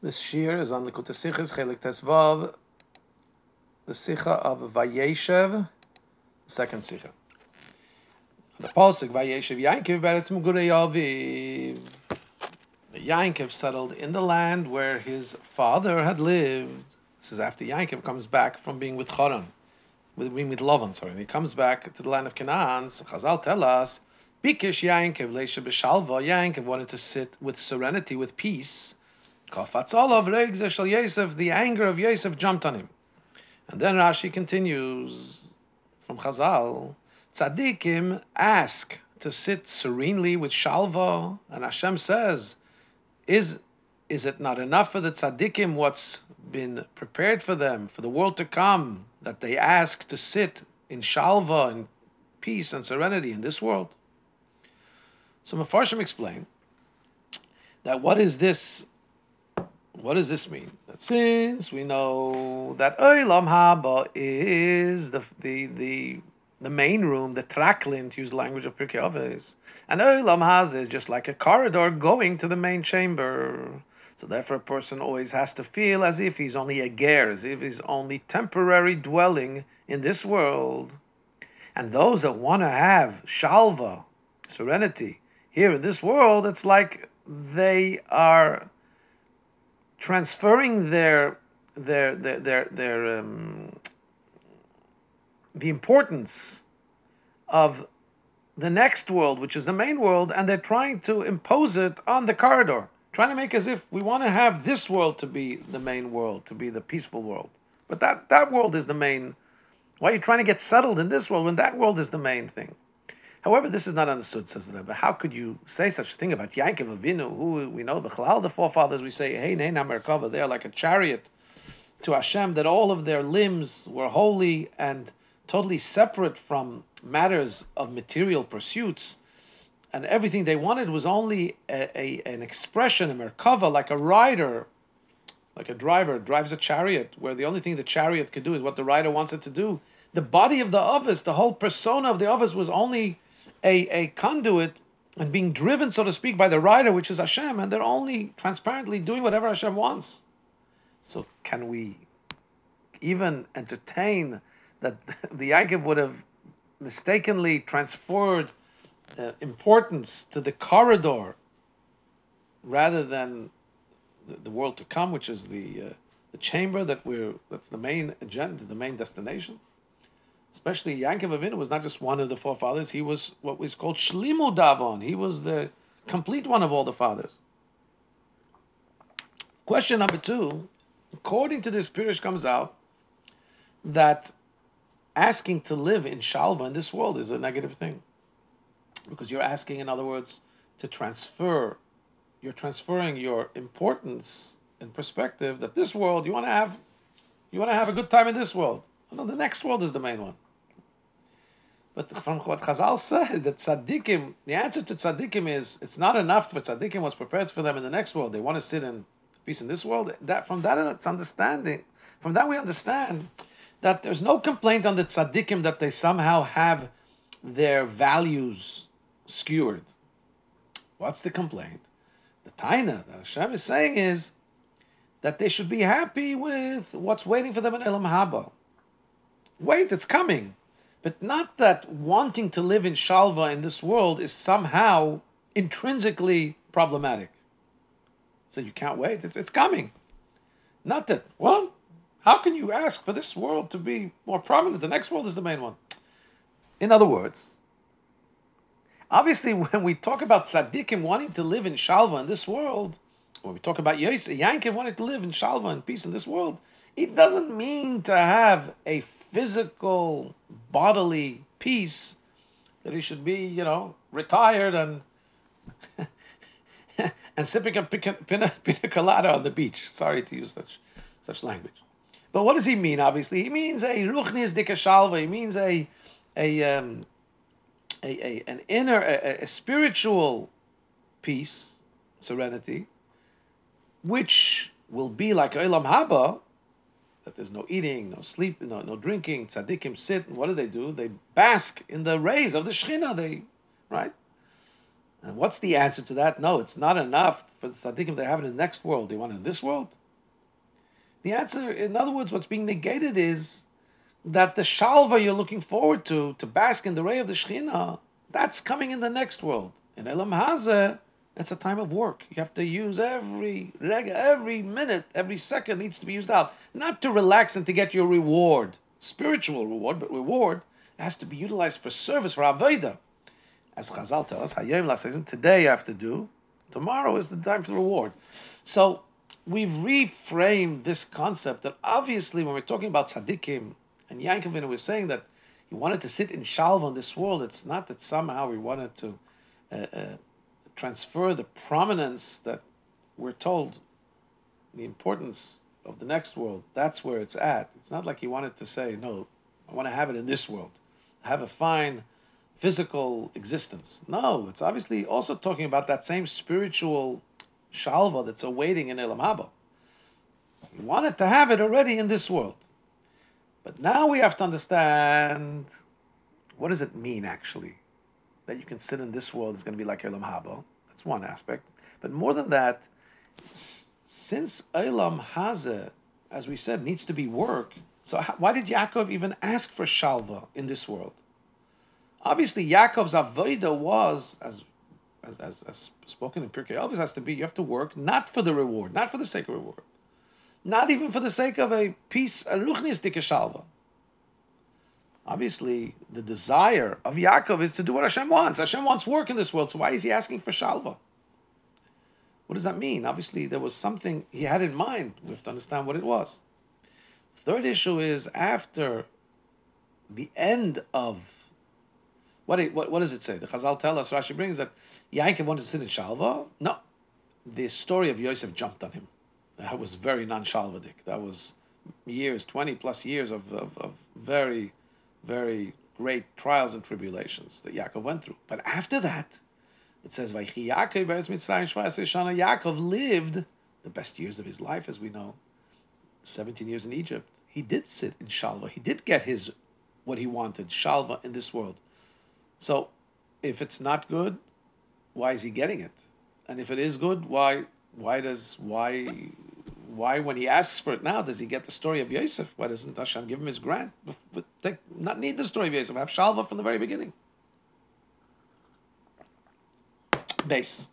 This shir is on the Kutasichas Chelik Tesvav, the Sicha of Vayeshev, second Sicha. The Pasuk Vayeshev Yankiv Beretz Mugurei Aviv. Yankiv settled in the land where his father had lived. This is after Yankiv comes back from being with Charan, with being with Lavan, sorry. And he comes back to the land of Canaan. So Chazal tell us, Bikish Yankiv Leisha B'Shalva. Yankiv wanted to sit with serenity, with peace. The anger of Yosef jumped on him. And then Rashi continues from Chazal, Tzaddikim ask to sit serenely with Shalva, and Hashem says, is, is it not enough for the Tzaddikim what's been prepared for them, for the world to come, that they ask to sit in Shalva and peace and serenity in this world? So Mefarshim explain that what is this what does this mean? That since we know that Olam Haba is the the the the main room, the traklin, to use language of Pirkei Avos, and Olam Haz is just like a corridor going to the main chamber. So therefore, a person always has to feel as if he's only a ger, as if he's only temporary dwelling in this world. And those that want to have shalva, serenity, here in this world, it's like they are transferring their their their their, their um, the importance of the next world, which is the main world, and they're trying to impose it on the corridor, trying to make as if we want to have this world to be the main world, to be the peaceful world. But that, that world is the main. Why are you trying to get settled in this world when that world is the main thing? However, this is not understood, says the Rebbe. How could you say such a thing about Yankov Avinu, who we know, the Chalal, the forefathers, we say, hey, Neina Merkava, they are like a chariot to Hashem, that all of their limbs were holy and totally separate from matters of material pursuits. And everything they wanted was only a, a, an expression, a Merkava, like a rider, like a driver drives a chariot, where the only thing the chariot could do is what the rider wants it to do. The body of the Avos, the whole persona of the Avos was only a, a conduit and being driven, so to speak, by the rider, which is Hashem, and they're only transparently doing whatever Hashem wants. So, can we even entertain that the Yaakov would have mistakenly transferred uh, importance to the corridor rather than the, the, world to come, which is the uh, the chamber that we're that's the main agenda, the main destination? Especially Yankov Avinu was not just one of the forefathers, he was what was called Shlimu Davon. He was the complete one of all the fathers. Question number two, according to this Pirish comes out that asking to live in Shalva in this world is a negative thing. Because you're asking, in other words, to transfer, you're transferring your importance and perspective that this world you want to have, you want to have a good time in this world. No, the next world is the main one. But from what Chazal said, that tzaddikim, the answer to tzaddikim is it's not enough for tzaddikim what's prepared for them in the next world. They want to sit in peace in this world. That from that it's understanding. From that we understand that there's no complaint on the tzaddikim that they somehow have their values skewered. What's the complaint? The taina that Hashem is saying is that they should be happy with what's waiting for them in Olam Haba. Wait, it's coming. But not that wanting to live in Shalva in this world is somehow intrinsically problematic. So you can't wait, it's, it's coming. Not that, well, how can you ask for this world to be more prominent? The next world is the main one. In other words, obviously, when we talk about tzaddikim wanting to live in Shalva in this world, when we talk about Yosef, Yankiv wanted to live in Shalva and peace in this world, it doesn't mean to have a physical, bodily peace that he should be, you know, retired and and sipping a pina, pina, pina colada on the beach. Sorry to use such such language. But what does he mean? Obviously, he means a ruchnis dikashalva. He means a a, um, a, a an inner, a, a spiritual peace, serenity, which will be like Olam Haba, that there's no eating, no sleep, no, no drinking. Tzaddikim sit, and what do they do? They bask in the rays of the Shechina. They, right? And what's the answer to that? No, it's not enough for the tzaddikim to have it in the next world. They want it in this world. The answer, in other words, what's being negated is that the shalva you're looking forward to, to bask in the ray of the Shekhinah, that's coming in the next world. In Olam Hazeh, it's a time of work. You have to use every every minute, every second needs to be used out. Not to relax and to get your reward, spiritual reward, but reward has to be utilized for service, for Avodah. As Chazal tell us, today I have to do, tomorrow is the time for the reward. So we've reframed this concept that obviously when we're talking about tzaddikim, and Yankovin was saying that he wanted to sit in shalva in this world, it's not that somehow we wanted to uh, uh, transfer the prominence that we're told, the importance of the next world, that's where it's at. It's not like he wanted to say, no, I want to have it in this world, have a fine physical existence. No, it's obviously also talking about that same spiritual shalva that's awaiting in Olam Haba. He wanted to have it already in this world. But now we have to understand what does it mean actually? That you can sit in this world is going to be like Olam Haba. That's one aspect. But more than that, since Olam Hazeh, as we said, needs to be work, so why did Yaakov even ask for Shalva in this world? Obviously, Yaakov's Avodah was, as as, as, spoken in Pirkei Avos, has to be you have to work not for the reward, not for the sake of reward, not even for the sake of a peace, a ruchnistik shalva. Obviously, the desire of Yaakov is to do what Hashem wants. Hashem wants work in this world, so why is he asking for shalva? What does that mean? Obviously, there was something he had in mind. We have to understand what it was. Third issue is after the end of what, what, what does it say? The Chazal tell us, Rashi brings that Yaakov wanted to sit in Shalva. No, the story of Yosef jumped on him. That was very non-Shalvadik. That was years, 20 plus years of, of, of very very great trials and tribulations that Yaakov went through. But after that, it says, Yaakov lived the best years of his life, as we know, 17 years in Egypt. He did sit in Shalva. He did get his what he wanted, Shalva in this world. So if it's not good, why is he getting it? And if it is good, why why does why why, when he asks for it now, does he get the story of Yosef? Why doesn't Hashem give him his grant? Take, not need the story of Yosef. Have Shalva from the very beginning. Base.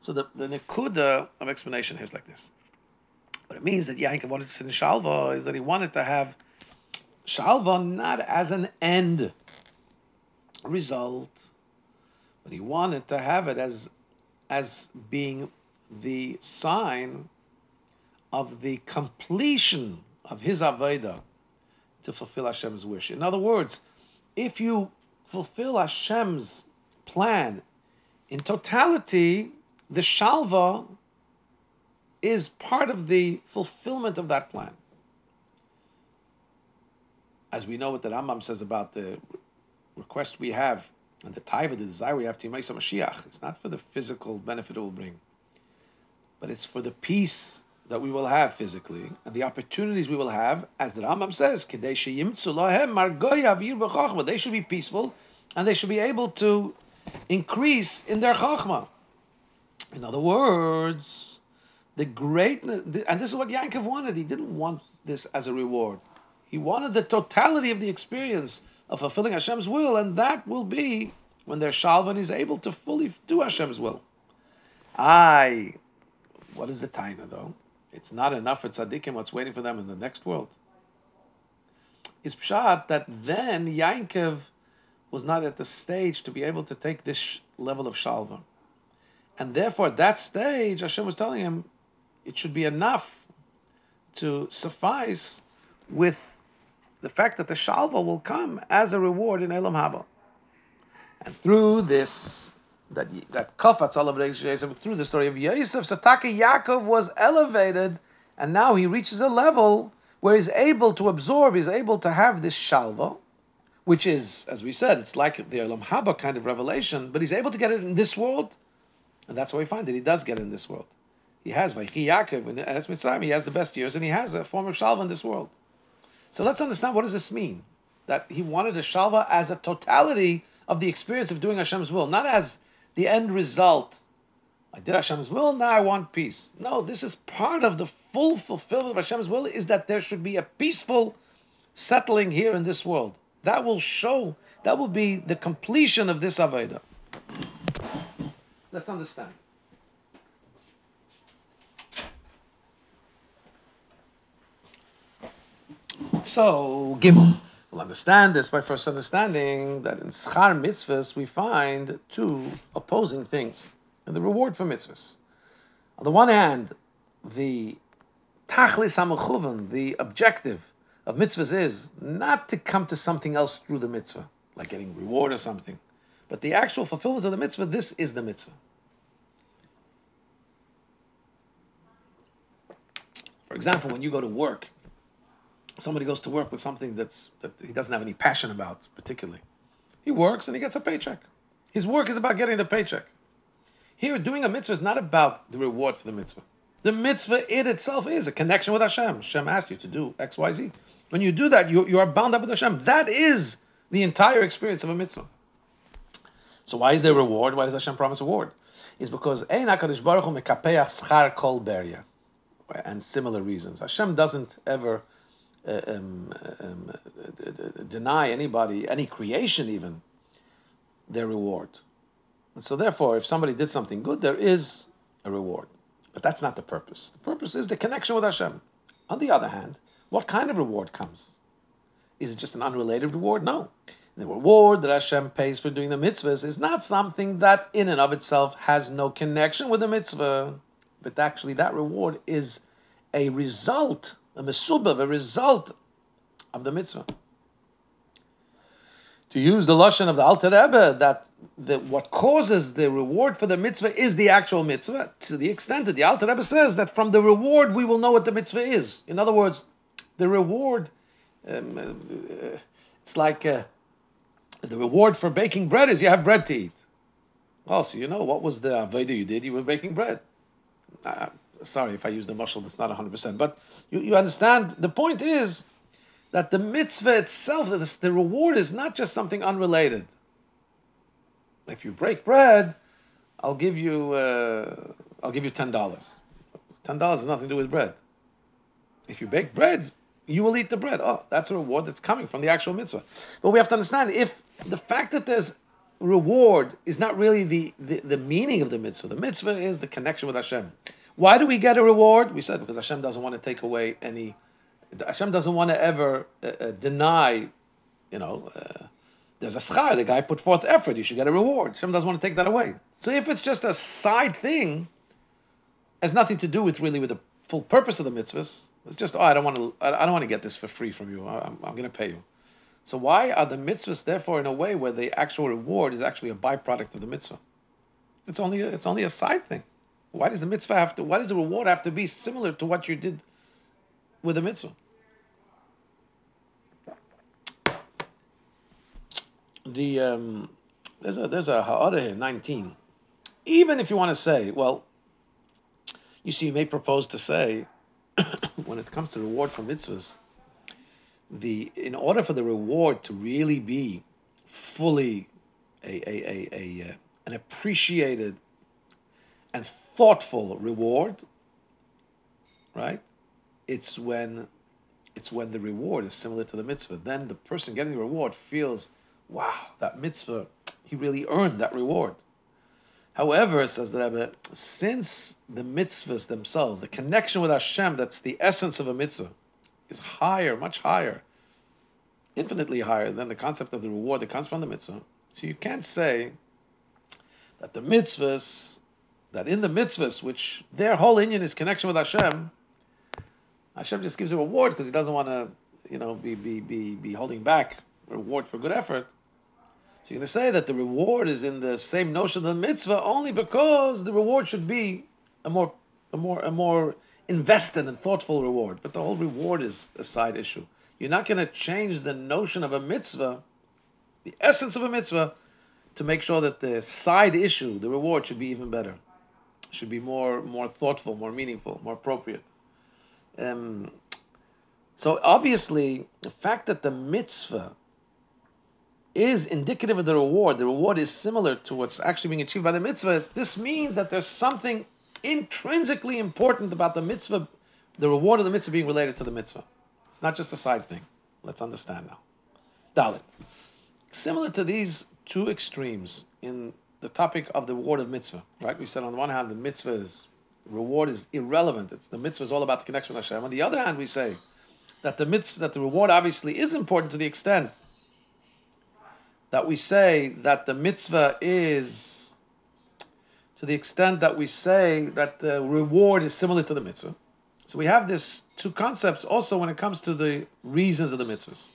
So the, the Nikuda of explanation here is like this. What it means that Yankov wanted to in Shalva is that he wanted to have Shalva not as an end result, but he wanted to have it as as being the sign of the completion of his Avodah to fulfill Hashem's wish. In other words, if you fulfill Hashem's plan in totality, the Shalva is part of the fulfillment of that plan. As we know what the Rambam says about the request we have and the taiva, the desire we have to make some Mashiach, it's not for the physical benefit it will bring, but it's for the peace that we will have physically and the opportunities we will have, as the Rambam says, they should be peaceful and they should be able to increase in their chachma. In other words, the greatness, and this is what Yankov wanted. He didn't want this as a reward. He wanted the totality of the experience of fulfilling Hashem's will, and that will be when their shalvan is able to fully do Hashem's will. I, what is the taina though? It's not enough for tzaddikim what's waiting for them in the next world. It's pshat that then Yankov was not at the stage to be able to take this level of shalva. And therefore, at that stage, Hashem was telling him it should be enough to suffice with the fact that the shalva will come as a reward in Olam Haba. And through this that that Kafatz Alav through the story of Yosef, Sataki Yaakov was elevated, and now he reaches a level where he's able to absorb, he's able to have this shalva, which is, as we said, it's like the Olam Haba kind of revelation, but he's able to get it in this world, and that's why we find that he does get it in this world. He has Vaychi Yaakov and Eretz Mitzrayim. He has the best years, and he has a form of shalva in this world. So let's understand what does this mean? That he wanted a shalva as a totality of the experience of doing Hashem's will, not as the end result. I did Hashem's will, now I want peace. No, this is part of the full fulfillment of Hashem's will is that there should be a peaceful settling here in this world. That will show, that will be the completion of this Avodah. Let's understand. So, Gimel. We'll understand this by first understanding that in Schar mitzvahs we find two opposing things and the reward for mitzvahs. On the one hand, the tachlis hamechuvan, the objective of mitzvahs is not to come to something else through the mitzvah, like getting reward or something, but the actual fulfillment of the mitzvah, this is the mitzvah. For example, when you go to work, somebody goes to work with something that's that he doesn't have any passion about particularly. He works and he gets a paycheck. His work is about getting the paycheck. Here, doing a mitzvah is not about the reward for the mitzvah. The mitzvah it itself is a connection with Hashem. Hashem asked you to do X, Y, Z. When you do that, you, you are bound up with Hashem. That is the entire experience of a mitzvah. So why is there reward? Why does Hashem promise reward? It's because HaKadosh Baruch Hu mekapeach schar kol beria. And similar reasons. Hashem doesn't ever um, um, deny anybody, any creation even, their reward. And so, therefore, if somebody did something good, there is a reward. But that's not the purpose. The purpose is the connection with Hashem. On the other hand, what kind of reward comes? Is it just an unrelated reward? No. The reward that Hashem pays for doing the mitzvahs is not something that in and of itself has no connection with the mitzvah, but actually that reward is a result a mesubav, a result of the mitzvah. To use the lashon of the Alter Rebbe, that the, what causes the reward for the mitzvah is the actual mitzvah, to the extent that the Alter Rebbe says that from the reward we will know what the mitzvah is. In other words, the reward, um, uh, it's like uh, the reward for baking bread is you have bread to eat. Oh, so you know what was the avodah you did? You were baking bread. Uh, sorry if I use the mushal, that's not 100%. But you, you understand, the point is that the mitzvah itself, the, the reward is not just something unrelated. If you break bread, I'll give you, uh, I'll give you $10. $10 has nothing to do with bread. If you bake bread, you will eat the bread. Oh, that's a reward that's coming from the actual mitzvah. But we have to understand if the fact that there's reward is not really the, the, the meaning of the mitzvah. The mitzvah is the connection with Hashem. Why do we get a reward? We said because Hashem doesn't want to take away any. Hashem doesn't want to ever uh, uh, deny, you know, uh, there's a schar, the guy put forth effort, you should get a reward. Hashem doesn't want to take that away. So if it's just a side thing, has nothing to do with really with the full purpose of the mitzvahs. It's just, oh, I don't want to, I don't want to get this for free from you. I'm, I'm going to pay you. So why are the mitzvahs therefore in a way where the actual reward is actually a byproduct of the mitzvah? It's only it's only a side thing. Why does the mitzvah have to? Why does the reward have to be similar to what you did with the mitzvah? The um, there's a there's a ha'ara nineteen. Even if you want to say, well, you see, you may propose to say, when it comes to reward for mitzvahs, the in order for the reward to really be fully a a a, a uh, an appreciated and thoughtful reward, right? It's when it's when the reward is similar to the mitzvah. Then the person getting the reward feels, wow, that mitzvah, he really earned that reward. However, says the Rebbe, since the mitzvahs themselves, the connection with Hashem, that's the essence of a mitzvah, is higher, much higher, infinitely higher than the concept of the reward that comes from the mitzvah. So you can't say that the mitzvahs that in the mitzvahs, which their whole inyan is connection with Hashem, Hashem just gives a reward because He doesn't want to, you know, be be be be holding back reward for good effort. So you're going to say that the reward is in the same notion of the mitzvah only because the reward should be a more a more a more invested and thoughtful reward. But the whole reward is a side issue. You're not going to change the notion of a mitzvah, the essence of a mitzvah, to make sure that the side issue, the reward, should be even better should be more more thoughtful, more meaningful, more appropriate. Um, so obviously, the fact that the mitzvah is indicative of the reward, the reward is similar to what's actually being achieved by the mitzvah, this means that there's something intrinsically important about the mitzvah, the reward of the mitzvah being related to the mitzvah. It's not just a side thing. Let's understand now. Dalet. Similar to these two extremes in the topic of the reward of mitzvah, right? We said on the one hand, the mitzvah is reward is irrelevant. It's the mitzvah is all about the connection with Hashem. On the other hand, we say that the mitzvah, that the reward obviously is important to the extent that we say that the mitzvah is to the extent that we say that the reward is similar to the mitzvah. So we have this two concepts also when it comes to the reasons of the mitzvahs.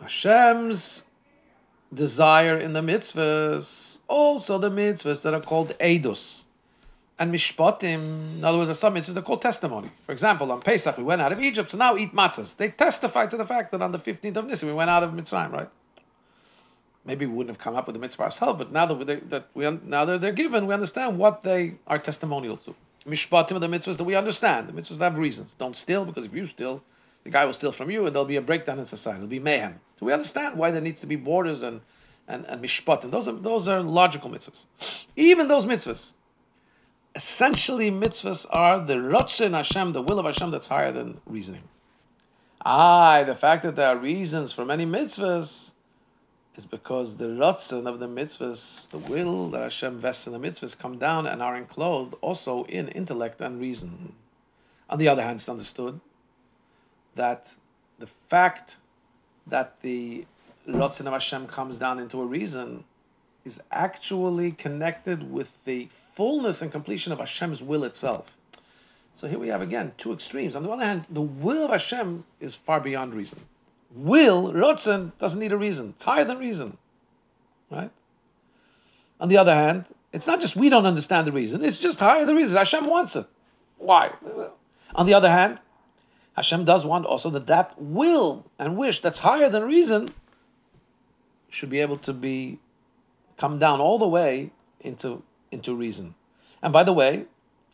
Hashem's desire in the mitzvahs, also the mitzvahs that are called edus. And mishpatim, in other words, some mitzvahs are called testimony. For example, on Pesach, we went out of Egypt, so now eat matzahs. They testify to the fact that on the 15th of Nisan, we went out of Mitzrayim, right? Maybe we wouldn't have come up with the mitzvah ourselves, but now that, they, that we, now that they're given, we understand what they are testimonial to. Mishpatim are the mitzvahs that we understand. The mitzvahs have reasons. Don't steal, because if you steal, the guy will steal from you, and there'll be a breakdown in society. There'll be mayhem. So we understand why there needs to be borders and and, and mishpat, and those are those are logical mitzvahs. Even those mitzvahs, essentially mitzvahs are the rotzen Hashem, the will of Hashem that's higher than reasoning. Ah, the fact that there are reasons for many mitzvahs is because the rotzen of the mitzvahs, the will that Hashem vests in the mitzvahs, come down and are enclosed also in intellect and reason. On the other hand, it's understood that the fact that the Rotzen of Hashem comes down into a reason is actually connected with the fullness and completion of Hashem's will itself. So here we have again two extremes. On the one hand, the will of Hashem is far beyond reason. Will, Rotzen, doesn't need a reason. It's higher than reason. Right? On the other hand, it's not just we don't understand the reason, it's just higher than reason. Hashem wants it. Why? On the other hand, Hashem does want also that that will and wish that's higher than reason should be able to be come down all the way into into reason. And by the way,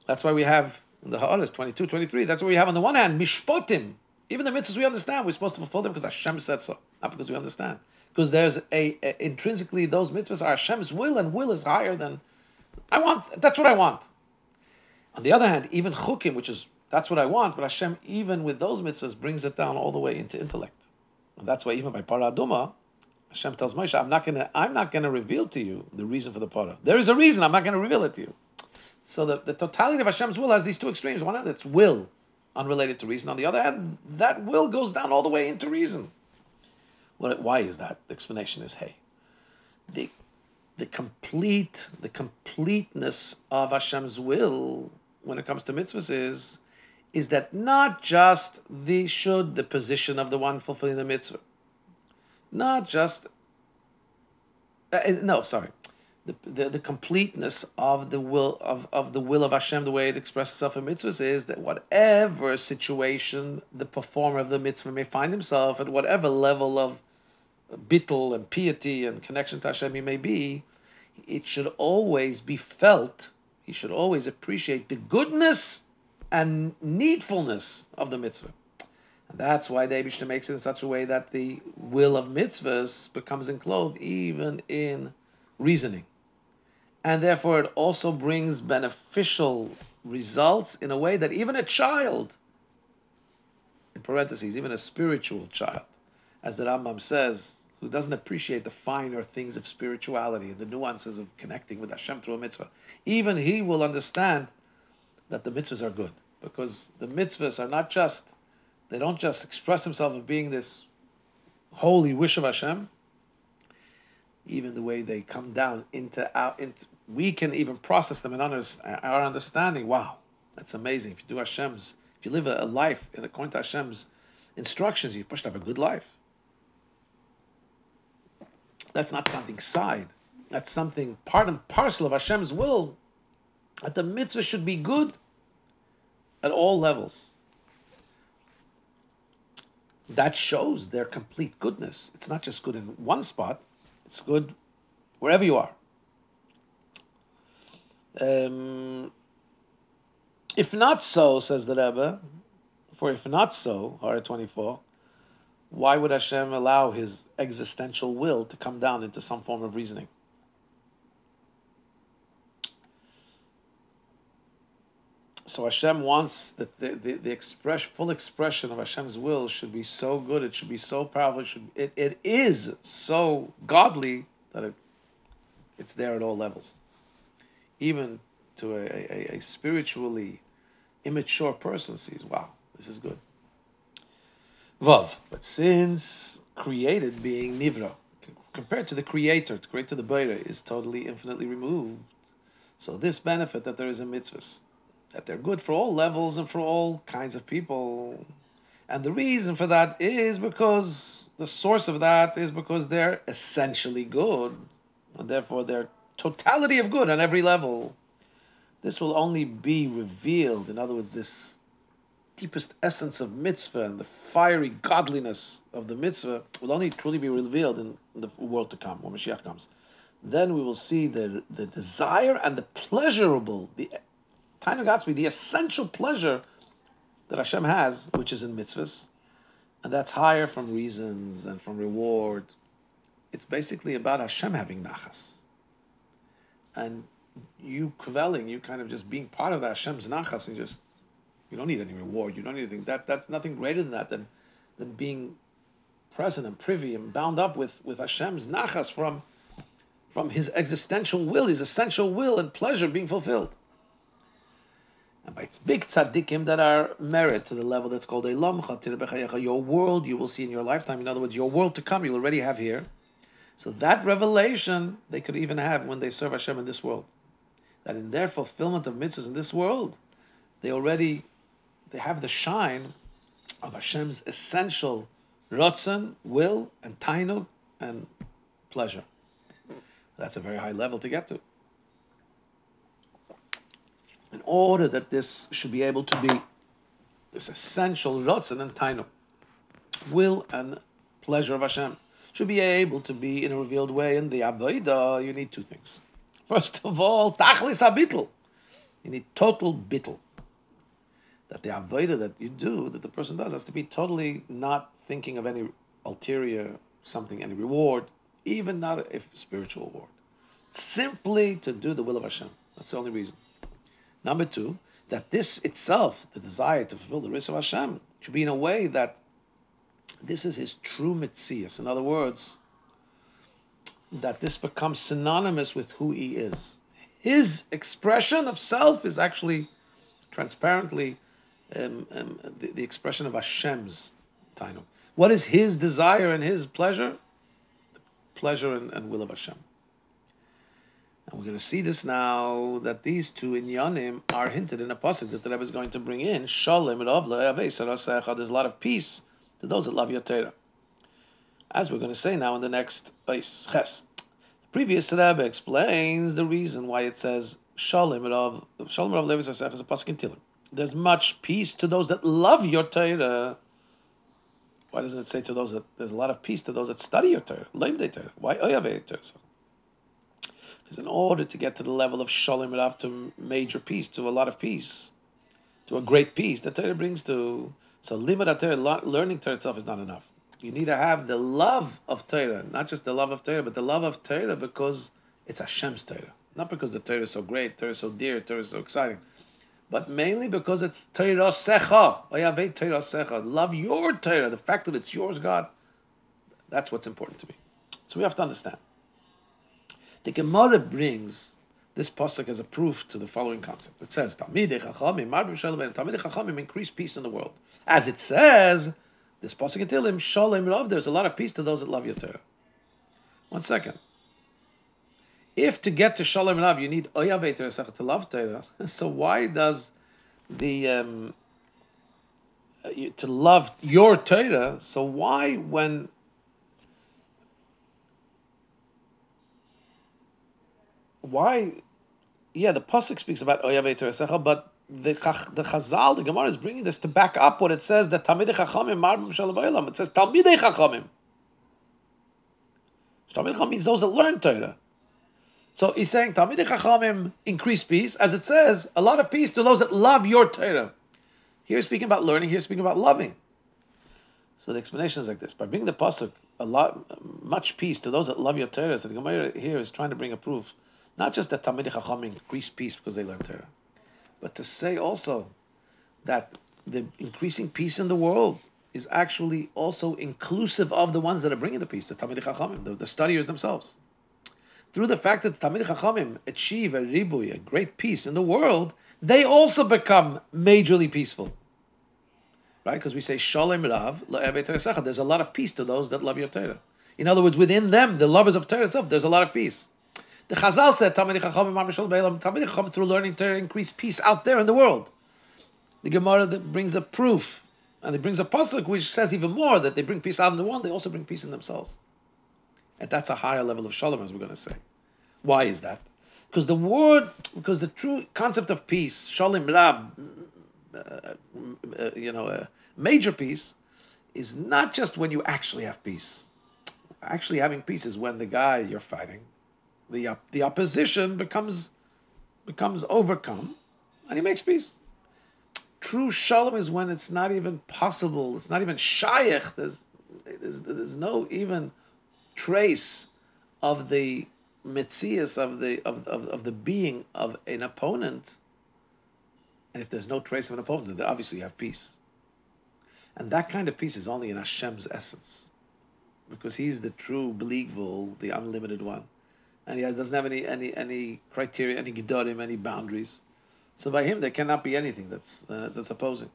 that's why we have in the Ha'aras 22, 23, that's what we have on the one hand, mishpotim. Even the mitzvahs we understand, we're supposed to fulfill them because Hashem said so, not because we understand. Because there's a, a intrinsically those mitzvahs are Hashem's will, and will is higher than I want. That's what I want. On the other hand, even chukim, which is that's what I want, but Hashem, even with those mitzvahs, brings it down all the way into intellect. And that's why even by paraduma, Hashem tells Moshe, I'm not gonna, I'm not gonna reveal to you the reason for the para. There is a reason, I'm not gonna reveal it to you. So the, the totality of Hashem's will has these two extremes. One it's will, unrelated to reason. On the other hand, that will goes down all the way into reason. What, why is that? The explanation is, hey, the the complete, the completeness of Hashem's will when it comes to mitzvahs is is that not just the should, the position of the one fulfilling the mitzvah, not just, uh, uh, no, sorry, the, the, the, completeness of the will of, of the will of Hashem, the way it expresses itself in mitzvahs, is that whatever situation the performer of the mitzvah may find himself at, whatever level of bittul and piety and connection to Hashem he may be, it should always be felt. He should always appreciate the goodness and needfulness of the mitzvah. And that's why the Abishta makes it in such a way that the will of mitzvahs becomes enclosed even in reasoning. And therefore, it also brings beneficial results in a way that even a child, in parentheses, even a spiritual child, as the Rambam says, who doesn't appreciate the finer things of spirituality and the nuances of connecting with Hashem through a mitzvah, even he will understand that the mitzvahs are good because the mitzvahs are not just they don't just express themselves as being this holy wish of Hashem. Even the way they come down into our, into, we can even process them in our understanding. Wow, that's amazing. If you do Hashem's, if you live a, life in according to Hashem's instructions, you push to have a good life. That's not something side. That's something part and parcel of Hashem's will. That the mitzvah should be good at all levels. That shows their complete goodness. It's not just good in one spot, it's good wherever you are. Um, if not so, says the Rebbe, for if not so, Hara 24, why would Hashem allow His existential will to come down into some form of reasoning? So Hashem wants that the, the, the express, full expression of Hashem's will should be so good, it should be so powerful, it, should, it, it is so godly that it, it's there at all levels. Even to a, a, a spiritually immature person sees, wow, this is good. Vav. But since created being Nivra, compared to the creator, to create to the Beira, is totally infinitely removed. So this benefit that there is a mitzvah that they're good for all levels and for all kinds of people. And the reason for that is because the source of that is because they're essentially good, and therefore their totality of good on every level. This will only be revealed, in other words, this deepest essence of mitzvah and the fiery godliness of the mitzvah will only truly be revealed in the world to come, when Mashiach comes. Then we will see the, the desire and the pleasurable, the Tainug Atzmi, the essential pleasure that Hashem has, which is in mitzvahs, and that's higher from reasons and from reward. It's basically about Hashem having nachas. And you kvelling, you kind of just being part of that Hashem's nachas, and just you don't need any reward. You don't need anything. That that's nothing greater than that than than being present and privy and bound up with with Hashem's nachas from from His existential will, His essential will and pleasure being fulfilled. And by its big tzaddikim that are merit to the level that's called a lamcha your world you will see in your lifetime. In other words, your world to come you'll already have here. So that revelation they could even have when they serve Hashem in this world. That in their fulfillment of mitzvahs in this world, they already they have the shine of Hashem's essential rotzen, will, and tainuk, and pleasure. That's a very high level to get to in order that this should be able to be this essential rotzen and tainu, will and pleasure of Hashem, should be able to be in a revealed way. In the avodah, you need two things. First of all, tachlis habitl. You need total bitl. That the avodah that you do, that the person does, has to be totally not thinking of any ulterior something, any reward, even not if spiritual reward. Simply to do the will of Hashem. That's the only reason. Number two, that this itself, the desire to fulfill the risk of Hashem, should be in a way that this is his true mitzias. In other words, that this becomes synonymous with who he is. His expression of self is actually transparently um, um, the, the, expression of Hashem's tainu. What is his desire and his pleasure? The pleasure and, and will of Hashem. And we're going to see this now that these two in inyanim are hinted in a pasuk that the Rebbe is going to bring in. Shalom There's a lot of peace to those that love your Torah. As we're going to say now in the next Ches. The previous Rebbe explains the reason why it says Shalom Rav Shalom Rav Levi is a pasuk in Tilim. There's much peace to those that love your Torah. Why doesn't it say to those that there's a lot of peace to those that study your Torah? Lame Torah. Why oh, Oyave Torah? Because in order to get to the level of shalom rav to major peace, to a lot of peace, to a great peace, that Torah brings to so limit Torah, learning Torah itself is not enough. You need to have the love of Torah, not just the love of Torah, but the love of Torah because it's Hashem's Torah, not because the Torah is so great, Torah is so dear, Torah is so exciting, but mainly because it's Torah secha. Torah secha. Love your Torah, the fact that it's yours, God. That's what's important to me. So we have to understand. The Gemara brings this pasuk as a proof to the following concept. It says, Talmidei Chachamim, Talmidei Chachamim increase peace in the world. As it says, this pasuk in Tilim, Shalom Rav, there's a lot of peace to those that love your Torah. One second. If to get to Shalom Rav you need Oyavei to love Torah, so why does the um, uh, to love your Torah? So why when why? Yeah, the pasuk speaks about oyave teresecha, but the the Chazal, the Gemara is bringing this to back up what it says that Talmidei Chachamim marbim shalabaylam. It says Talmidei Chachamim. Talmidei Chachamim means those that learn Torah. So he's saying Talmidei Chachamim increase peace, as it says, a lot of peace to those that love your Torah. Here speaking about learning. Here speaking about loving. So the explanation is like this: by bringing the pasuk a lot, much peace to those that love your Torah. So the Gemara here is trying to bring a proof, not just that Talmidei Chachamim increase peace because they learn Torah, but to say also that the increasing peace in the world is actually also inclusive of the ones that are bringing the peace, the Talmidei Chachamim, the, the studiers themselves. Through the fact that the Talmidei Chachamim achieve a ribui, a great peace in the world, they also become majorly peaceful. Right? Because we say Shalom Rav There's a lot of peace to those that love your Torah. In other words, within them, the lovers of Torah itself, there's a lot of peace. The Chazal said, Talmidei Chachamim through learning to increase peace out there in the world. The Gemara that brings a proof, and it brings a pasuk which says even more that they bring peace out in the world. They also bring peace in themselves, and that's a higher level of shalom, as we're going to say. Why is that? Because the word, because the true concept of peace, shalom rav, uh, uh, you know, a major peace, is not just when you actually have peace. Actually, having peace is when the guy you're fighting, the the opposition becomes becomes overcome, and he makes peace. True shalom is when it's not even possible. It's not even shayach. There's, there's, there's no even trace of the mitzias of the of, of, of the being of an opponent. And if there's no trace of an opponent, then obviously you have peace. And that kind of peace is only in Hashem's essence, because He's the true believable, the unlimited one, and He doesn't have any any any criteria, any gedorim, any boundaries. So by him, there cannot be anything that's uh, that's opposing.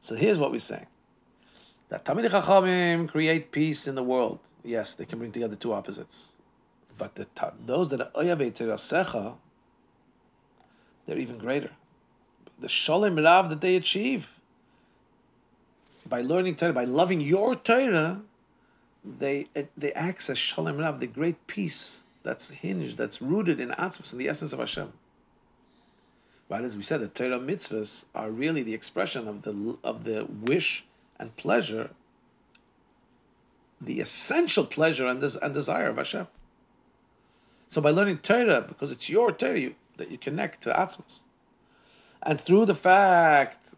So here's what we're saying: that Talmidei Chachamim create peace in the world. Yes, they can bring together two opposites, but the, those that are oyavei terasecha, they're even greater. The shalom rav that they achieve by learning Torah, by loving your Torah, they they access shalom rav, the great peace that's hinged, that's rooted in atzmos, in the essence of Hashem. Right as we said, the Torah mitzvahs are really the expression of the of the wish and pleasure, the essential pleasure and, des- and desire of Hashem. So by learning Torah, because it's your Torah you, that you connect to Atzmos, and through the fact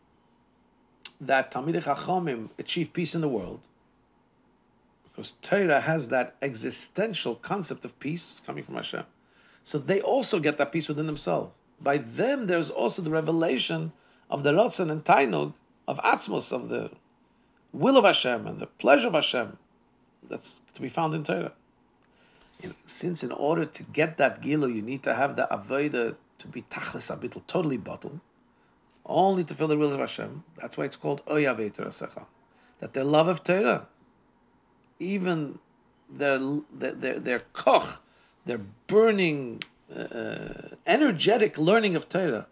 that Talmidei Chachamim achieve peace in the world, because Torah has that existential concept of peace coming from Hashem, so they also get that peace within themselves by them there's also the revelation of the Ratzon and Tainug of Atzmos, of the will of Hashem and the pleasure of Hashem that's to be found in Torah. Since in order to get that gilu, you need to have the avodah to be tachlis abitul, totally bottled, only to fill the will of Hashem. That's why it's called oyavei Secha. That the love of Torah, even their their their, koch, their burning uh, energetic learning of Torah,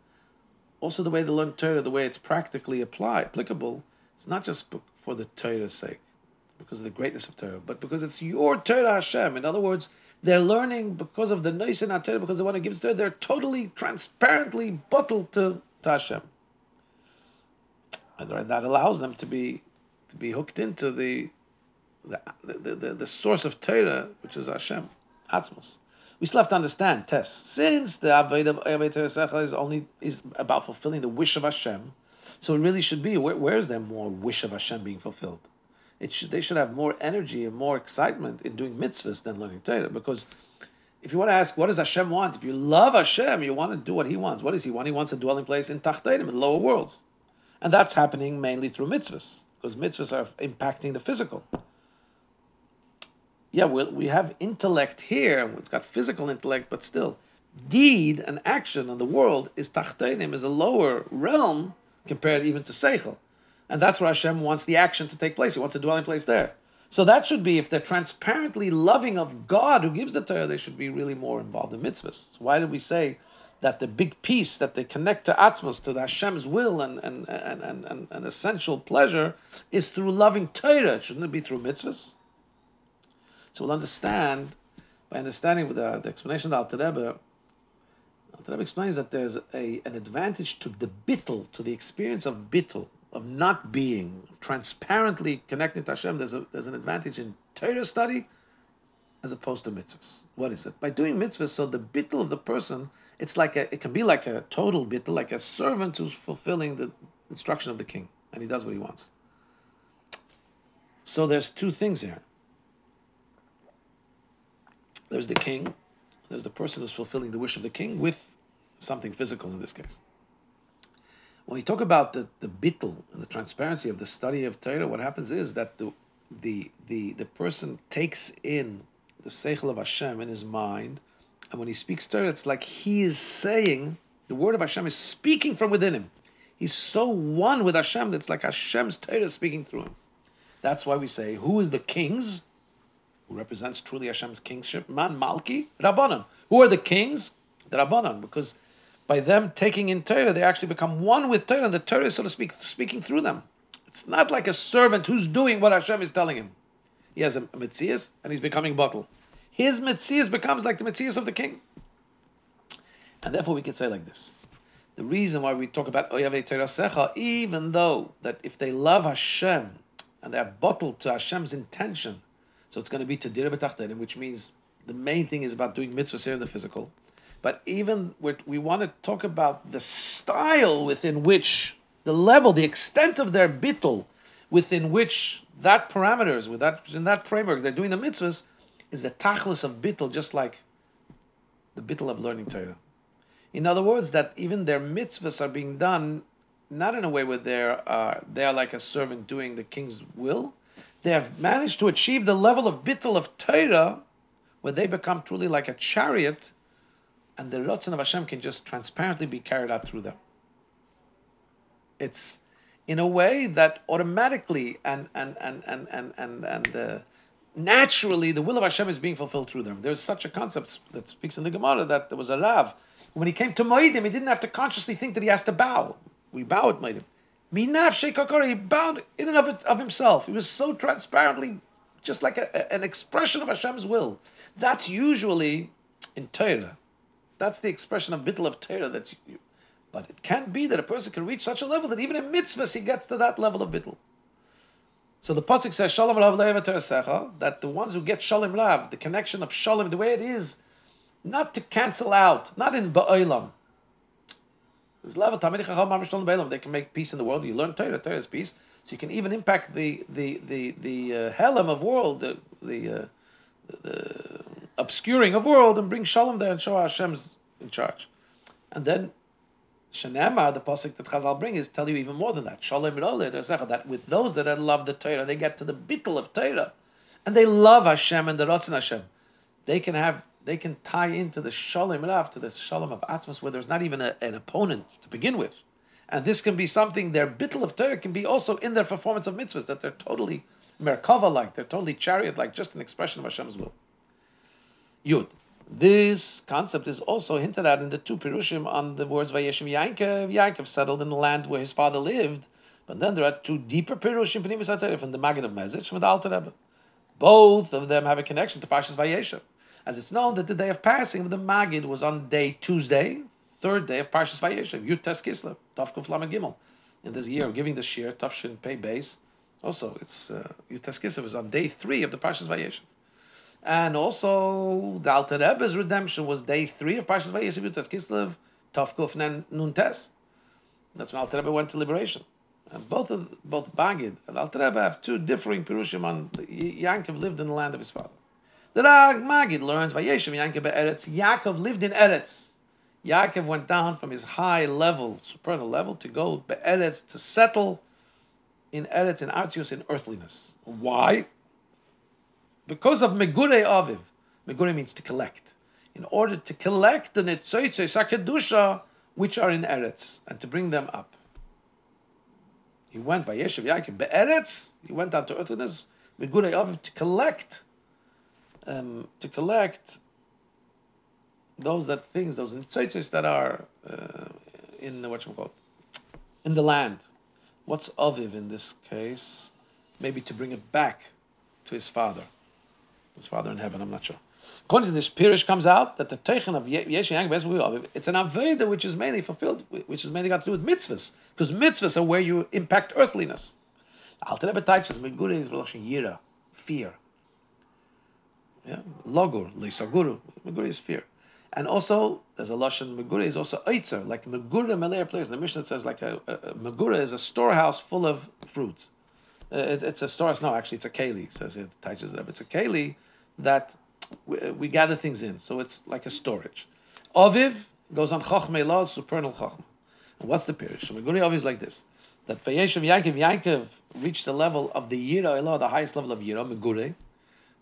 also the way they learn Torah, the way it's practically apply, applicable, it's not just for the Torah's sake, because of the greatness of Torah, but because it's your Torah Hashem. In other words, they're learning because of the nice in Torah, because they want to give Torah, they're totally transparently bottled to, to Hashem. And that allows them to be to be hooked into the the, the, the, source of Torah, which is Hashem, Atzmos we still have to understand Tes. Since the Avodah is only is about fulfilling the wish of Hashem, so it really should be where, where is there more wish of Hashem being fulfilled? It should, they should have more energy and more excitement in doing mitzvahs than learning Torah. Because if you want to ask, what does Hashem want? If you love Hashem, you want to do what He wants. What does He want? He wants a dwelling place in Tachtenim, in the lower worlds. And that's happening mainly through mitzvahs, because mitzvahs are impacting the physical yeah, we we have intellect here, it's got physical intellect, but still, deed and action in the world is tachtenim, is a lower realm compared even to seichel. And that's where Hashem wants the action to take place. He wants a dwelling place there. So that should be, if they're transparently loving of God who gives the Torah, they should be really more involved in mitzvahs. So why did we say that the big peace that they connect to Atzmos, to Hashem's will and, and, and, and, and, and essential pleasure, is through loving Torah? Shouldn't it be through mitzvahs? So we'll understand by understanding the, the explanation of the Alter Rebbe. Alter Rebbe explains that there's a, an advantage to the bittul, to the experience of bittul, of not being transparently connected to Hashem. There's, a, there's an advantage in Torah study as opposed to mitzvahs. What is it? By doing mitzvahs, so the bittul of the person, it's like a, it can be like a total bittul, like a servant who's fulfilling the instruction of the king, and he does what he wants. So there's two things here. There's the king, there's the person who's fulfilling the wish of the king with something physical in this case. When we talk about the, the bittul and the transparency of the study of Torah, what happens is that the the the, the person takes in the seichel of Hashem in his mind, and when he speaks Torah, it's like he is saying the word of Hashem is speaking from within him. He's so one with Hashem that it's like Hashem's Torah speaking through him. That's why we say, who is the kings? Who represents truly Hashem's kingship? Man, Malki, Rabbanan. Who are the kings? The Rabbanan, because by them taking in Torah, they actually become one with Torah, and the Torah is, so to speak, speaking through them. It's not like a servant who's doing what Hashem is telling him. He has a, Metzias, and he's becoming batel. His Metzias becomes like the Metzias of the king. And therefore we can say like this. The reason why we talk about Oyave Torah Secha, even though that if they love Hashem and they are bottled to Hashem's intention, so it's going to be to Dir which means the main thing is about doing mitzvahs here in the physical. But even we want to talk about the style within which, the level, the extent of their bittul, within which that parameters, with that in that framework, they're doing the mitzvahs, is the tachlis of bittul, just like the bittul of learning Torah. In other words, that even their mitzvahs are being done not in a way where they're uh, they are like a servant doing the king's will. They have managed to achieve the level of bittul of Torah, where they become truly like a chariot and the Ratzon of Hashem can just transparently be carried out through them. It's in a way that automatically and and and and and and, and uh, naturally the will of Hashem is being fulfilled through them. There's such a concept that speaks in the Gemara that there was a Rav when he came to Moedim, he didn't have to consciously think that he has to bow. We bow at Moedim. Minav Sheikakari, he bowed in and of, it, of himself. He was so transparently, just like a, an expression of Hashem's will. That's usually in Torah that's the expression of bittul of Torah. That's you. But it can't be that a person can reach such a level that even in mitzvahs he gets to that level of bittul. So the pasuk says Shalom Rav Secha that the ones who get Shalom Rav, the connection of Shalom, the way it is, not to cancel out, not in Ba'olam. They can make peace in the world. You learn Torah, Torah is peace. So you can even impact the the the the uh, he'elem of world, the the, uh, the obscuring of world and bring shalom there and show Hashem's in charge. And then Shanema, the pasuk that Chazal bring is tell you even more than that. Shalom that with those that love the Torah, they get to the bittul of Torah, and they love Hashem and the Ratzon Hashem. They can have they can tie into the Shalom Rav to the Shalom of Atzmus, where there's not even a, an opponent to begin with. And this can be something, their bittul of Torah can be also in their performance of mitzvahs, that they're totally Merkava like, they're totally chariot like, just an expression of Hashem's will. Yud. This concept is also hinted at in the two Pirushim on the words Vayeshev Yankov. Yankov settled in the land where his father lived. But then there are two deeper Pirushim, from the Maggid of Mezritch, from the Alter Rebbe. Both of them have a connection to Pashas Vayeshev. As it's known that the day of passing of the Magid was on day Tuesday, third day of Parshas Vayeshev, Yud Tes Kislev, Tavkuf Lamed Gimel. In this year of giving the Shir, Tavshin Pei Base, also it's uh, Yud Kislev is on day three of the Parshas Vayeshev. And also, the Alter Rebbe's redemption was day three of Parshas Vayeshev Yud Tes Kislev, Tovkuf Nun Tes. That's when Alter Rebbe went to liberation. And both of both Maggid and Alter Rebbe have two differing Pirushim on Yankov lived in the land of his father. The Rag Magid learns Vayeshev Yankov Eretz. Yaakov lived in Eretz. Yaakov went down from his high level, supernal level, to go Eretz to settle in Eretz in Artius in earthliness. Why? because of Megure Aviv. Megure means to collect. In order to collect the Netzoitze Sakedusha, which are in Eretz, and to bring them up. He went by Yeshiv Yaakov Be'eretz, he went down to earthiness, Megure Aviv, to collect, um, to collect those that things, those Netzoitzes that are uh, in what you in the land. What's Aviv in this case? Maybe to bring it back to his father his father in heaven, I'm not sure. According to this, Pirish comes out that the Teichen of Yesh Yang it's an Avodah which is mainly fulfilled, which is mainly got to do with mitzvahs, because mitzvahs are where you impact earthliness. Fear. Yeah, Logur, Lisaguru, Megure is fear. And also, there's a Lashon Megure is also Eitzer, like Megure Melea players. The Mishnah says like a, a, a Megure is a storehouse full of fruits. Uh, it, it's a storehouse, No, actually, it's a keli. Says it. Teaches it. It's a keli that we, we, gather things in. So it's like a storage. Aviv goes on chachmei law, supernal chachma. And what's the period? Shemaguri Aviv is like this. That Vayeshev Yankov, Yankov reached the level of the Yira the highest level of Yira, Megure,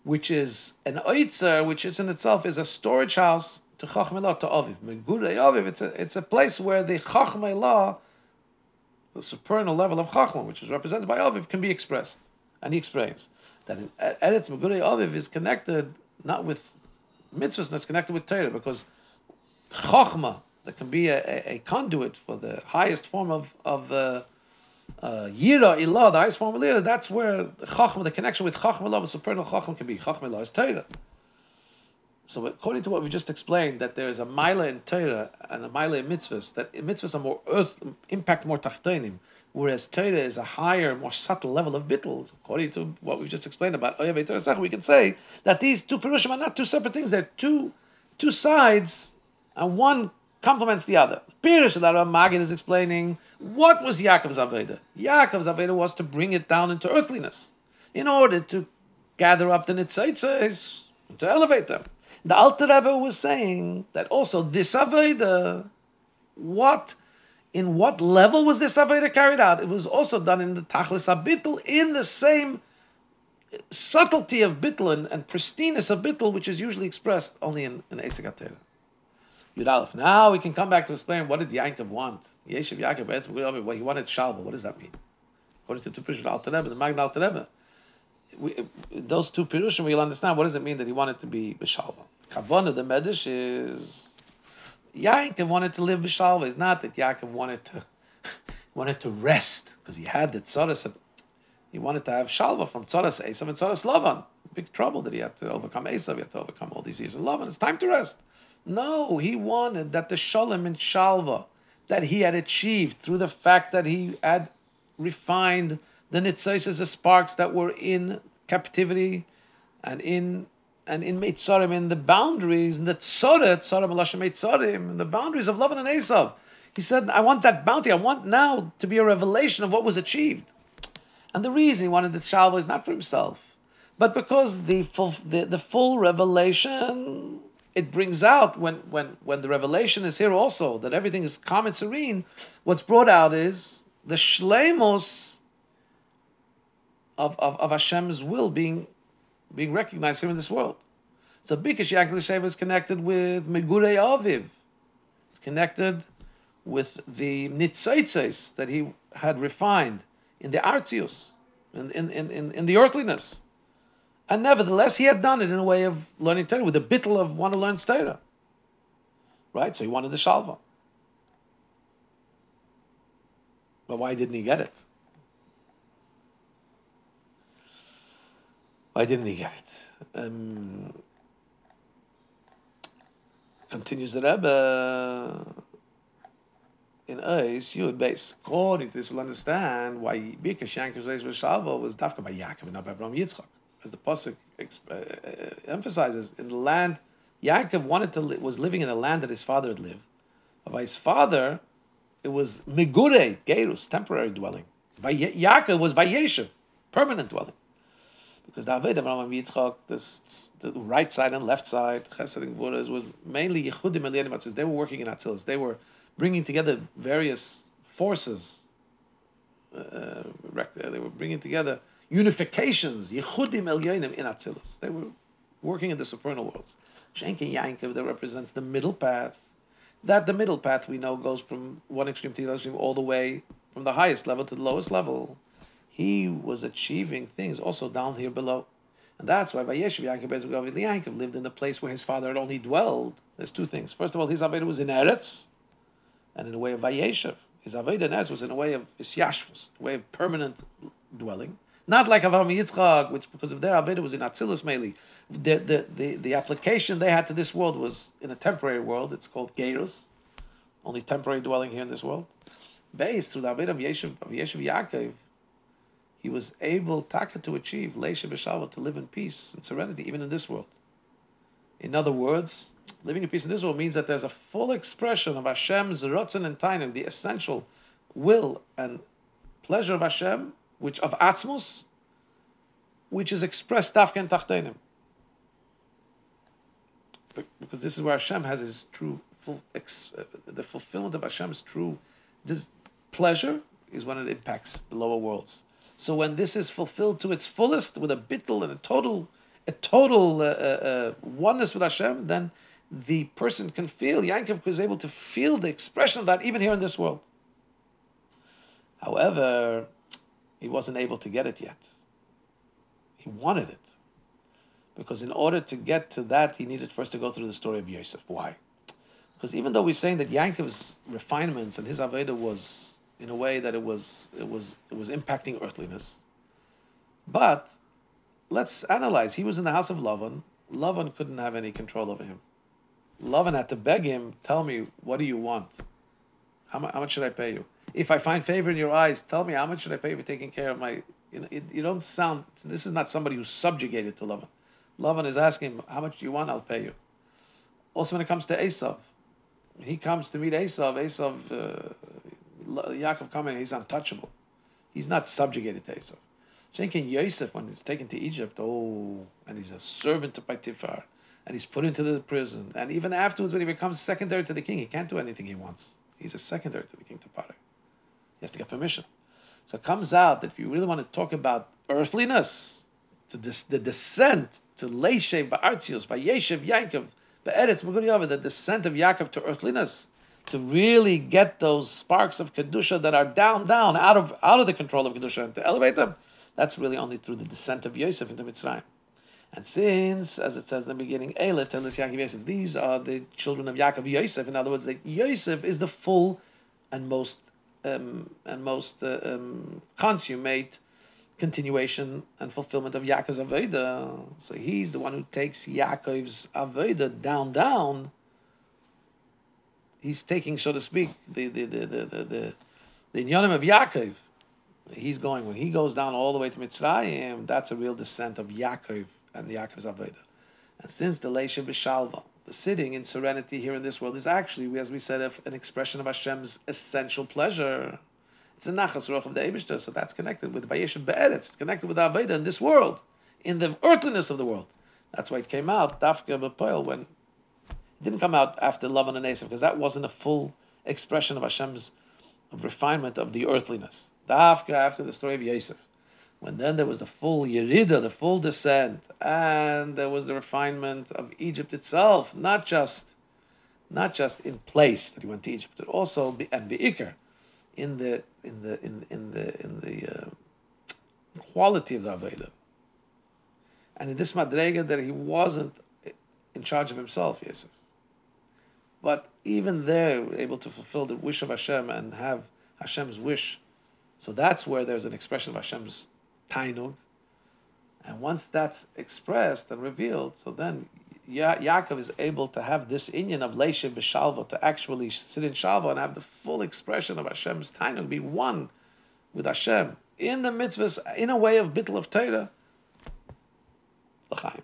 which is an oitzer, which is in itself is a storage house to Chachmei Law, to Aviv. Megure Aviv, it's a, it's a place where the Chachmei Law, the supernal level of Chachma, which is represented by Aviv, can be expressed. And he explains that in Eretz Megure Aviv is connected not with mitzvahs, it's connected with Torah, because Chachma, that can be a, a, a, conduit for the highest form of, of uh, Uh, Yira Ilah, the highest form of Yira, that's where Chachma, the connection with Chachma Ilah, the supernal Chachma can be. Chachma Ilah is Torah. So according to what we just explained, that there is a Maila in Torah and a Maila in mitzvahs, that mitzvahs are more earth, impact more tachtonim, whereas Torah is a higher, more subtle level of bittul. According to what we just explained about Oyav Torah we can say that these two Pirushim are not two separate things, they're two, two sides, and one complements the other. Pirush that Magid is explaining what was Yaakov's Avodah. Yaakov's Avodah was to bring it down into earthliness in order to gather up the Nitzaitzes, to elevate them. The Alter Rebbe was saying that also this Avodah, what, in what level was this Avodah carried out? It was also done in the Tachlis Abittel in the same subtlety of Bittel and, and pristineness of Bittel, which is usually expressed only in, in Esek Yud Now we can come back to explain what did Yankov want. Yeshiv Yaakov, well, he wanted Shalva. What does that mean? According to the Pirush Alter Rebbe, the Magna Alter Rebbe, those two Pirushim, we'll understand what does it mean that he wanted to be B'Shalva. Kavana, the Medish, is Yaakov wanted to live B'Shalva. It's not that Yaakov wanted to wanted to rest because he had the Tzoras. He wanted to have Shalva from Tzoras Esav and Tzoras Lavan. Big trouble that he had to overcome Esav. He had to overcome all these years in Lavan. It's time to rest. No, he wanted that the shalom and shalva that he had achieved through the fact that he had refined the nitzais, the sparks that were in captivity and in and in Meitzarim, in the boundaries, in the Tzoret, Tzorim Elashem Meitzarim, in the boundaries of Lavan and Esav. He said, I want that bounty. I want now to be a revelation of what was achieved. And the reason he wanted this shalva is not for himself, but because the full, the, the full revelation it brings out when when when the revelation is here also that everything is calm and serene. What's brought out is the shlemos of, of, of Hashem's will being being recognized here in this world. So Bikash Yaakov is connected with Megure Aviv. It's connected with the nitzaitzes that he had refined in the artius, in, in, in, in the earthliness. And nevertheless, he had done it in a way of learning Torah, with a bittel of want to learn Torah. Right? So he wanted the Shalva. But why didn't he get it? Why didn't he get it? Um, continues the Rebbe in Yud base. According to this, we'll understand why Birka Shankar was Shalva was Dafka by Yaakov and not by Abraham Yitzchak as the pasuk uh, uh, emphasizes, in the land, Yaakov wanted to li- was living in the land that his father had lived. But by his father, it was Megure, Gerus, temporary dwelling. By Yaakov was by Yeshiv, permanent dwelling. Because David, Abraham, Yitzchak, this, the right side and left side, Chesed and was mainly Yechudim and They were working in Atzilus. They were bringing together various forces. Uh they were bringing together unifications, Yechudim Elyonim in Atzilus. They were working in the supernal worlds. Shenkin Yankov that represents the middle path. That the middle path we know goes from one extreme to the other extreme all the way from the highest level to the lowest level. He was achieving things also down here below. And that's why Bezagav Yankov lived in the place where his father had only dwelled. There's two things. First of all, his Avodah was in Eretz, and in a way of Vayeshev. His Avodah in Eretz was in a way of Isyashvus, a way of permanent dwelling. Not like Avraham Yitzchak, which because of their Avodah was in Atzilus mainly. The, the, the, the application they had to this world was in a temporary world. It's called Gerus, only temporary dwelling here in this world. Based through the Avodah of Yeshiv, of Yeshiv Yaakov, he was able taka to achieve Leisha B'Shalva, to live in peace and serenity even in this world. In other words, living in peace in this world means that there's a full expression of Hashem's Ratzon and Tainug, the essential will and pleasure of Hashem which of Atzmus, which is expressed dafka and tachtonim. Because this is where Hashem has his true, full, ex, uh, the fulfillment of Hashem's true this pleasure is when it impacts the lower worlds. So when this is fulfilled to its fullest with a bittul and a total, a total uh, uh, uh oneness with Hashem, then the person can feel, Yankov is able to feel the expression of that even here in this world. However, he wasn't able to get it yet. He wanted it. Because in order to get to that, he needed first to go through the story of Yosef. Why? Because even though we're saying that Yankov's refinements and his Avodah was in a way that it was it was it was impacting earthliness, but let's analyze. He was in the house of Lavan. Lavan couldn't have any control over him. Lavan had to beg him, tell me, what do you want? How, how much should I pay you? If I find favor in your eyes, tell me how much should I pay you for taking care of my. You know, it, you don't sound. This is not somebody who's subjugated to Lavan. Lavan is asking, how much do you want? I'll pay you. Also, when it comes to Esav, he comes to meet Esav. Esav, uh, Yaakov coming, he's untouchable. He's not subjugated to Esav. Shenkin Yosef, when he's taken to Egypt, oh, and he's a servant to Potiphar and he's put into the prison. And even afterwards, when he becomes secondary to the king, he can't do anything he wants. He's a secondary to the king to Pare. He has to get permission. So it comes out that if you really want to talk about earthliness, to this, the descent to Leishev, Ba'artius, Vayeshev, Yaakov, Be'eretz, Meguriyava, the descent of Yaakov to earthliness, to really get those sparks of Kedusha that are down, down, out of out of the control of Kedusha, and to elevate them, that's really only through the descent of Yosef into Mitzrayim. And since, as it says in the beginning, Telis Yaakov Yosef, these are the children of Yaakov Yosef. In other words, that Yosef is the full and most um, and most uh, um, consummate continuation and fulfillment of Yaakov's Avodah. So he's the one who takes Yaakov's Avodah down, down. He's taking, so to speak, the the the the the, the, the of Yaakov. He's going when he goes down all the way to Mitzrayim. That's a real descent of Yaakov and the Yaakov's Avodah. And since the Leisha B'Shalva, the sitting in serenity here in this world, is actually, as we said, an expression of Hashem's essential pleasure. It's a nachas ruach of the Eibushter, so that's connected with Vayeshev Be'eretz. It's connected with Avodah in this world, in the earthliness of the world. That's why it came out, Dafka B'Poel, when it didn't come out after Lavan and Esav, because that wasn't a full expression of Hashem's refinement of the earthliness. Dafka after the story of Yosef when then there was the full Yerida, the full descent, and there was the refinement of Egypt itself, not just, not just in place that he went to Egypt, but also and Be'ikr, in the in the in in the in the uh, quality of the Avodah. And in this Madrega that he wasn't in charge of himself, Yosef. But even there, able to fulfill the wish of Hashem and have Hashem's wish. So that's where there's an expression of Hashem's tainug. And once that's expressed and revealed, so then ya- Yaakov is able to have this union of Leisha B'Shalva, to actually sit in Shalva and have the full expression of Hashem's Tainug, be one with Hashem in the mitzvahs, in a way of bitl of Torah. L'chaim.